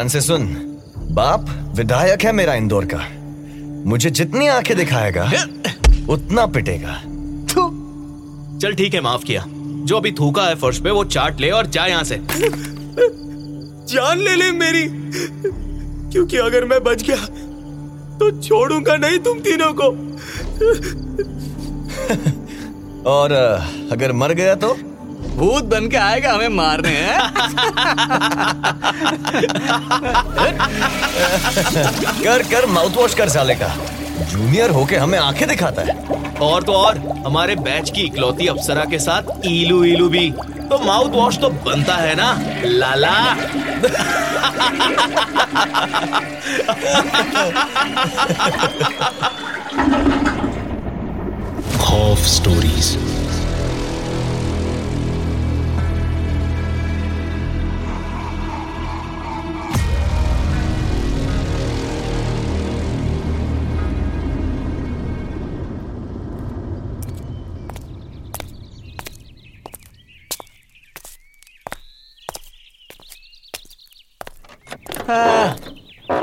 ध्यान से सुन। बाप विधायक है मेरा इंदौर का। मुझे जितनी आँखें दिखाएगा उतना पिटेगा। चल ठीक है माफ़ किया। जो अभी थूका है फर्श पे वो चाट ले और जा यहाँ से। जान ले ले मेरी। क्योंकि अगर मैं बच गया तो छोड़ूँगा नहीं तुम तीनों को। और अगर मर गया तो? भूत बन के आएगा हमें मारने हैं। कर कर माउथ वॉश कर साले का। जूनियर होके हमें आँखें दिखाता है। और तो और हमारे बैच की इकलौती अप्सरा के साथ ईलू ईलू भी। तो माउथ वॉश तो बनता है ना लाला। खौफ स्टोरीज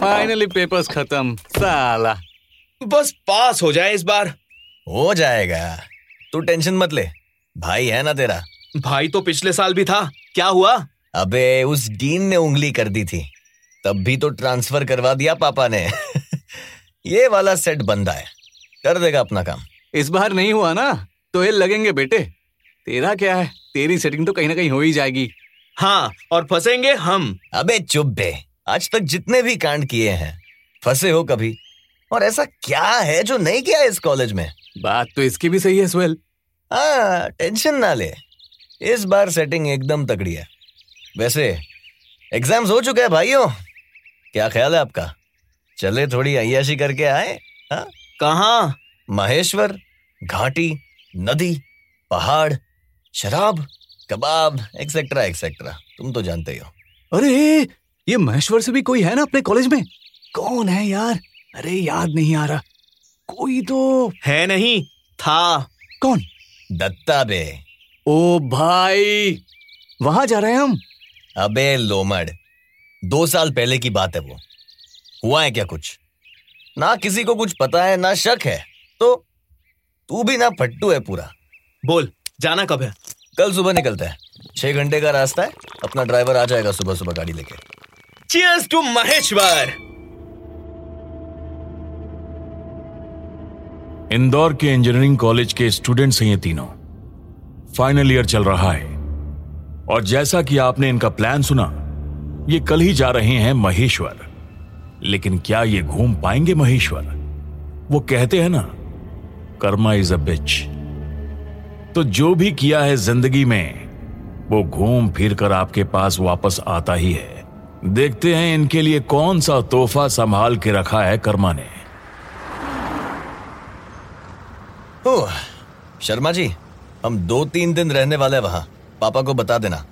फाइनली पेपर्स खत्म साला बस पास हो जाए इस बार। हो जाएगा। तू टेंशन मत ले। भाई है ना तेरा? भाई तो पिछले साल भी था। क्या हुआ? अबे उस डीन ने उंगली कर दी थी। तब भी तो ट्रांसफ़र करवा दिया पापा ने। ये वाला सेट बंदा है कर देगा अपना काम। इस बार नहीं हुआ ना? तो ये लगेंगे बेटे। तेरा क्या है? तेरी सेटिंग तो कहीं ना कहीं हो ही जाएगी। हाँ और फंसेंगे हम। अबे चुप बे। आज तक जितने भी कांड किए हैं फंसे हो कभी। और ऐसा क्या है जो नहीं किया इस कॉलेज में? बात तो इसकी भी सही है स्वेल हाँ टेंशन ना ले। इस बार सेटिंग एकदम तगड़ी है। वैसे एग्ज़ाम्स हो चुके हैं भाइयों। क्या ख्याल है आपका? चले थोड़ी अय्याशी करके आए हाँ? कहा? महेश्वर घाटी नदी पहाड़ शराब कबाब एक्सेट्रा एक्सेट्रा तुम तो जानते ही हो। अरे ये महेश्वर से भी कोई है ना अपने कॉलेज में? कौन है यार? अरे याद नहीं आ रहा। कोई तो है नहीं था। कौन? दत्ता बे। ओ भाई वहाँ जा रहे हैं हम। अबे लोमड़ दो साल पहले की बात है वो। हुआ है क्या कुछ? ना किसी को कुछ पता है ना शक है। तो तू भी ना फट्टू है पूरा। बोल जाना कब है? कल सुबह निकलता है। छह घंटे का रास्ता है। अपना ड्राइवर आ जाएगा सुबह सुबह गाड़ी लेके। चीयर्स टू महेश्वर इंदौर के इंजीनियरिंग कॉलेज के स्टूडेंट्स हैं ये तीनों। फाइनल ईयर चल रहा है। और जैसा कि आपने इनका प्लान सुना, ये कल ही जा रहे हैं महेश्वर। लेकिन क्या ये घूम पाएँगे महेश्वर? वो कहते हैं ना, कर्मा इज़ अ बिच तो जो भी किया है ज़िंदगी में, वो घूम फिर कर आपके पास वापस आता ही है। देखते हैं इनके लिए कौन सा तोहफा संभाल के रखा है कर्मा ने। ओह, शर्मा जी हम दो तीन दिन रहने वाले हैं वहाँ। पापा को बता देना।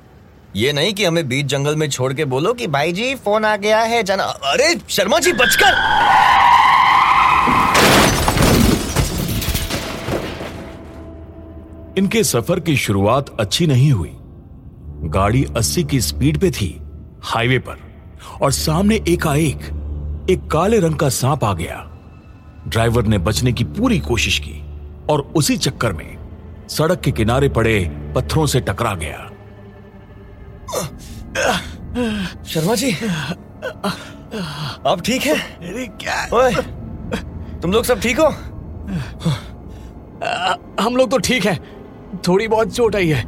ये नहीं कि हमें बीच जंगल में छोड़ के बोलो कि भाई जी फ़ोन आ गया है जाना। अरे शर्मा जी बचकर! इनके सफ़र की शुरुआत अच्छी नहीं हुई। गाड़ी 80 की स्पीड पे थी। हाईवे पर और सामने एकाएक एक काले रंग का सांप आ गया। ड्राइवर ने बचने की पूरी कोशिश की और उसी चक्कर में सड़क के किनारे पड़े पत्थरों से टकरा गया। शर्मा जी आप ठीक है? अरे क्या ओए तुम लोग सब ठीक हो? हम लोग तो ठीक है थोड़ी बहुत चोट आई है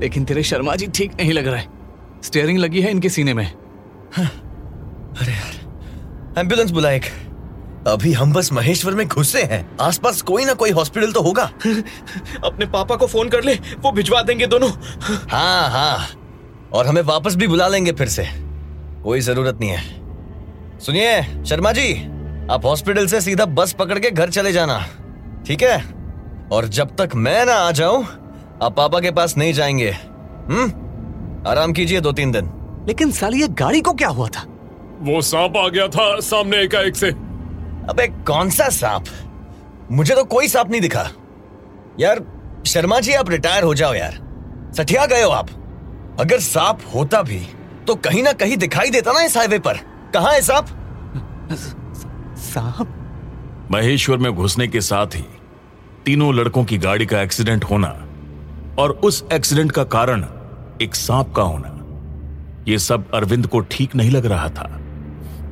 लेकिन तेरे शर्मा जी ठीक नहीं लग रहे। है स्टेयरिंग लगी है इनके सीने में। हाँ, अरे यार एंबुलेंस बुला एक। अभी हम बस महेश्वर में घुसे हैं। आसपास कोई ना कोई हॉस्पिटल तो होगा। अपने पापा को फ़ोन कर ले वो भिजवा देंगे दोनों। हाँ हाँ। और हमें वापस भी बुला लेंगे फिर से। कोई ज़रूरत नहीं है। सुनिए शर्मा जी आप हॉस्पिटल से सीधा बस पकड़ के घर चले जाना। ठीक है? और जब तक मैं ना आ जाऊँ आप पापा के पास नहीं जाएँगे। हम्म? आराम कीजिए दो तीन दिन। लेकिन साली ये गाड़ी को क्या हुआ था? वो सांप आ गया था सामने एकाएक से। अबे कौन सा सांप? मुझे तो कोई सांप नहीं दिखा। यार शर्मा जी आप रिटायर हो जाओ यार। सठिया गए हो आप। अगर सांप होता भी तो कहीं ना कहीं दिखाई देता ना इस हाईवे पर। कहाँ है सांप? साहब महेश्वर में घुसने के साथ ही तीनों लड़कों की गाड़ी का एक्सीडेंट होना और उस एक्सीडेंट का कारण एक सांप का होना। यह सब अरविंद को ठीक नहीं लग रहा था।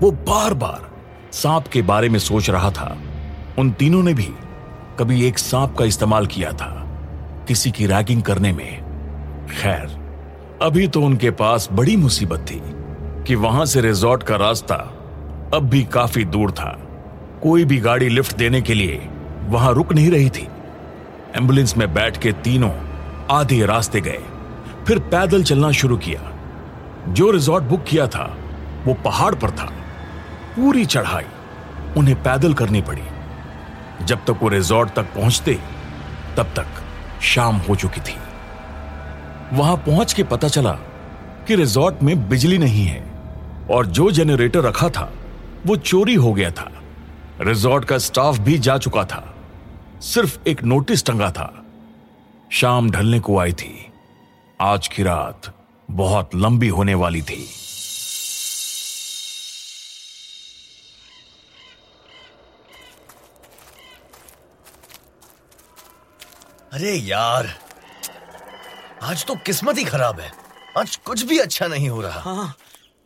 वो बार बार सांप के बारे में सोच रहा था। उन तीनों ने भी कभी एक सांप का इस्तेमाल किया था, किसी की रैगिंग करने में। खैर, अभी तो उनके पास बड़ी मुसीबत थी कि वहाँ से रिजॉर्ट का रास्ता अब भी काफ़ी दूर था। कोई भी गाड़ी लिफ्ट देने के लिए वहाँ रुक नहीं रही थी। एंबुलेंस में बैठ के तीनों आधे रास्ते गए। फिर पैदल चलना शुरू किया। जो रिजॉर्ट बुक किया था, वो पहाड़ पर था। पूरी चढ़ाई उन्हें पैदल करनी पड़ी। जब तक वो रिजॉर्ट तक पहुँचते, तब तक शाम हो चुकी थी। वहाँ पहुँच के पता चला कि रिजॉर्ट में बिजली नहीं है और जो जनरेटर रखा था, वो चोरी हो गया था। रिजॉर्ट का स्टाफ भी जा चुका था। सिर्फ़ एक नोटिस टंगा था। शाम ढलने को आई थी। आज की रात बहुत लंबी होने वाली थी। अरे यार आज तो किस्मत ही खराब है। आज कुछ भी अच्छा नहीं हो रहा। हाँ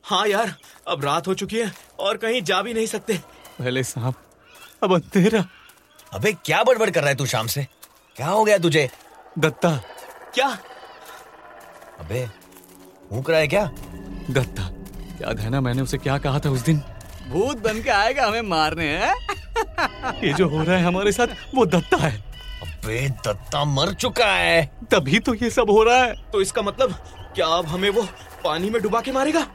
हाँ यार अब रात हो चुकी है और कहीं जा भी नहीं सकते। पहले साहब अब अंधेरा। अबे क्या बड़बड़ कर रहा है तू शाम से? क्या हो गया तुझे? दत्ता। क्या? अबे भूख रहा है क्या? दत्ता याद है ना मैंने उसे क्या कहा था उस दिन? भूत बन के आएगा हमें मारने हैं? ये जो हो रहा है हमारे साथ वो दत्ता है। अबे दत्ता मर चुका है। तभी तो ये सब हो रहा है। तो इसका मतलब क्या अब हमें वो पानी में डुबा के मारेगा?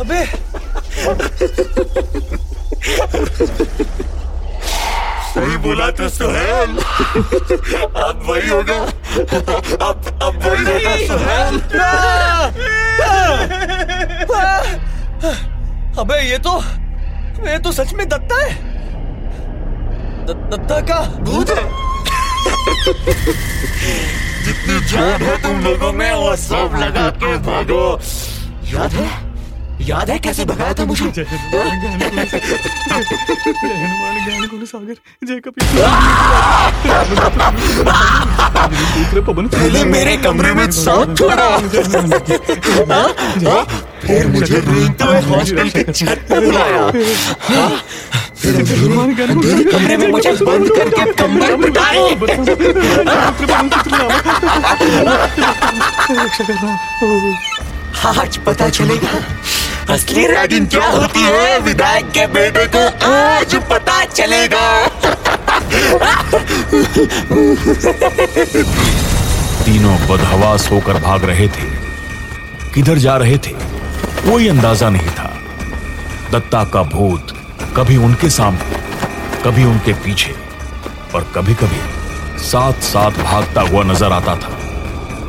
अबे। सही बोला तो सुहेल। अब वही होगा। अब अब वही होगा सुहेल। अबे ये तो ये तो सच में दत्ता है। द- दत्ता का भूत है। जितनी जान है तुम लोगों में वो सब लगा के भागो। याद है? याद है कैसे भगाया था मुझे? पवन पहले मेरे कमरे में सांप छोड़ा। फिर मुझे रेंगते हुए हॉस्टल के छत पे बुलाया। हाँ? फिर मेरे कमरे में मुझे बंद करके कंबल बिठाए आज पता चलेगा। असली रैगिंग क्या होती है? विधायक के बेटे को आज पता चलेगा। तीनों बदहवास होकर भाग रहे थे। किधर जा रहे थे? कोई अंदाज़ा नहीं था। दत्ता का भूत कभी उनके सामने, कभी उनके पीछे, और कभी कभी साथ साथ भागता हुआ नज़र आता था।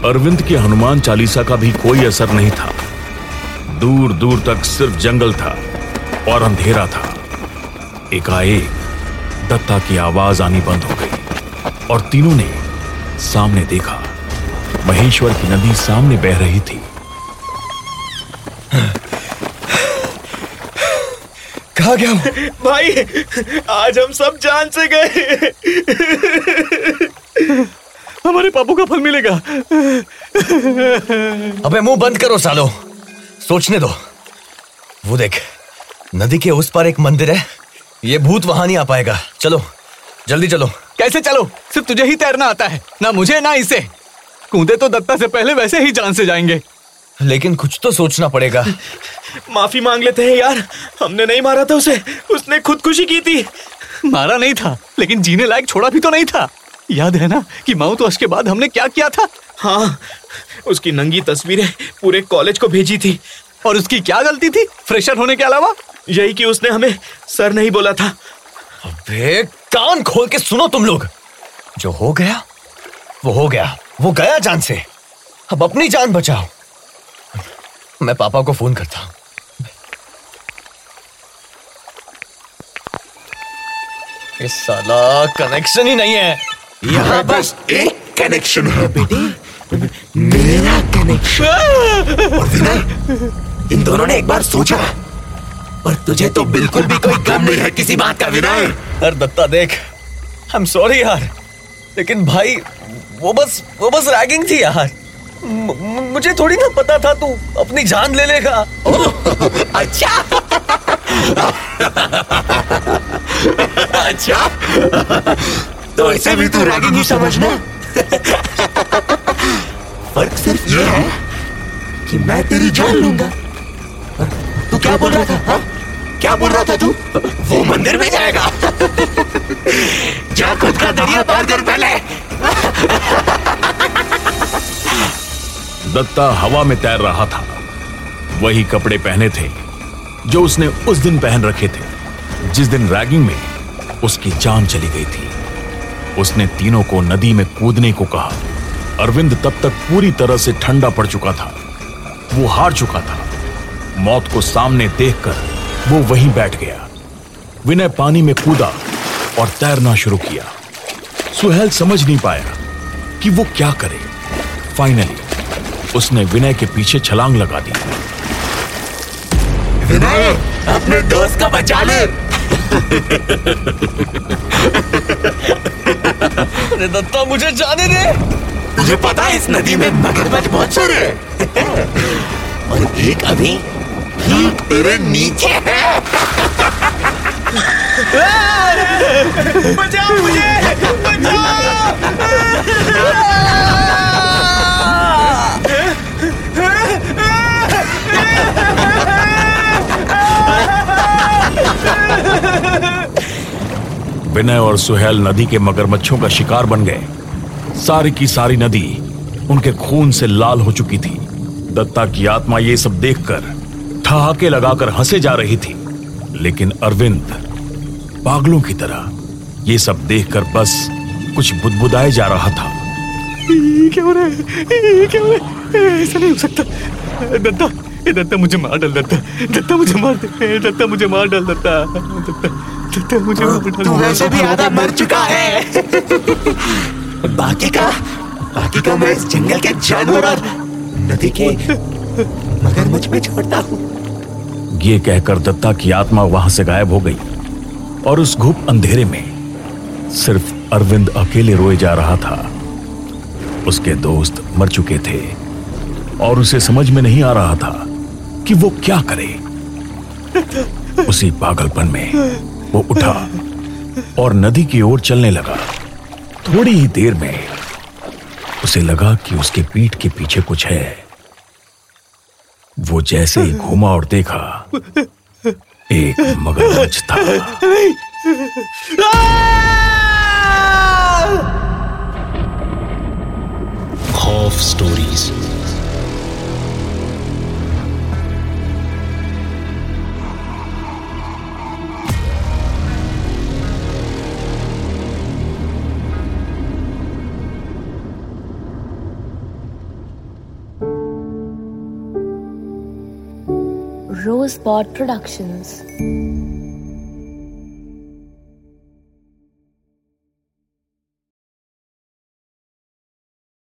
अरविंद के हनुमान चालीसा का भी कोई असर नहीं था। दूर दूर तक सिर्फ़ जंगल था और अंधेरा था। एकाएक दत्ता की आवाज़ आनी बंद हो गई और तीनों ने सामने देखा। महेश्वर की नदी सामने बह रही थी। कहा गया हूँ भाई आज हम सब जान से गए। हमारे पापू का फल मिलेगा। अबे मुँह बंद करो सालो। सोचने दो। वो देख नदी के उस पार एक मंदिर है। ये भूत वहाँ नहीं आ पाएगा। चलो जल्दी चलो। कैसे चलो? सिर्फ़ तुझे ही तैरना आता है ना मुझे ना इसे। कूदे तो दत्ता से पहले वैसे ही जान से जाएँगे। लेकिन कुछ तो सोचना पड़ेगा। माफ़ी मांग लेते हैं यार। हमने नहीं मारा था उसे उसने खुदकुशी की थी। मारा नहीं था लेकिन जीने लायक छोड़ा भी तो नहीं था। याद है ना कि माउथ वॉश के बाद हमने क्या किया था? हाँ उसकी नंगी तस्वीरें पूरे कॉलेज को भेजी थी। और उसकी क्या गलती थी? फ्रेशर होने के अलावा? यही कि उसने हमें सर नहीं बोला था। अबे कान खोल के सुनो तुम लोग। जो हो गया वो हो गया। वो गया जान से। अब अपनी जान बचाओ। मैं पापा को फ़ोन करता हूँ। ये साला कनेक्शन ही नहीं है। यहाँ बस एक कनेक्शन है। बेटी मेरा नहीं और विनय इन दोनों ने एक बार सोचा पर तुझे तो बिल्कुल भी कोई गम नहीं है किसी बात का विनय। यार दत्ता देख आई एम सॉरी यार लेकिन भाई वो बस वो बस रैगिंग थी यार। म- म- मुझे थोड़ी ना पता था तू अपनी जान ले लेगा। अच्छा। अच्छा। तो इसे भी तू रैगिंग ही समझना। फ़र्क सिर्फ़ ये है कि मैं तेरी जान लूँगा। तू क्या बोल रहा था? हा? क्या बोल रहा था तू? वो मंदिर में जाएगा। जा खुद का दरिया पार कर पहले। दत्ता हवा में तैर रहा था। वही कपड़े पहने थे, जो उसने उस दिन पहन रखे थे। जिस दिन रैगिंग में उसकी जान चली गई थी। उसने तीनों को नदी में कूदने को कहा। अरविंद तब तक पूरी तरह से ठंडा पड़ चुका था। वो हार चुका था। मौत को सामने देखकर वो वहीं बैठ गया। विनय पानी में कूदा और तैरना शुरू किया। सुहेल समझ नहीं पाया कि वो क्या करे। फाइनली उसने विनय के पीछे छलांग लगा दी। विनय, अपने दोस्त का बचा ले। दत्ता मुझे जाने दे। तुझे पता है इस नदी में मगरमच्छ बहुत सारे हैं। और एक अभी ठीक तेरे नीचे है। बचाओ मुझे बचाओ। विनय और सुहेल नदी के मगरमच्छों का शिकार बन गए। सारी की सारी नदी उनके खून से लाल हो चुकी थी। दत्ता की आत्मा ये सब देखकर ठहाके लगाकर हंसे जा रही थी। लेकिन अरविंद पागलों की तरह ये सब देखकर बस कुछ बुदबुदाए जा रहा था। क्या हो रहा है क्या हो रहा है ऐसा नहीं हो सकता। दत्ता ए दत्ता मुझे मार डाल दत्ता। दत्ता मुझे मार दे। दत्ता मुझे मार डाल दत्ता। दत्ता दत्ता मुझे मार डाल। तू वैसे भी आधा मर चुका है। बाकी का बाकी का मैं इस जंगल के जानवर और नदी के मगरमच्छ में छोड़ता हूँ। ये कहकर दत्ता की आत्मा वहाँ से गायब हो गई और उस घुप अंधेरे में सिर्फ़ अरविंद अकेले रोए जा रहा था। उसके दोस्त मर चुके थे और उसे समझ में नहीं आ रहा था कि वो क्या करे। उसी पागलपन में वो उठा और नदी की ओर चलने लगा। थोड़ी ही देर में उसे लगा कि उसके पीठ के पीछे कुछ है। वो जैसे ही घूमा और देखा एक मगरमच्छ था। खौफ स्टोरीज Rosebud Productions.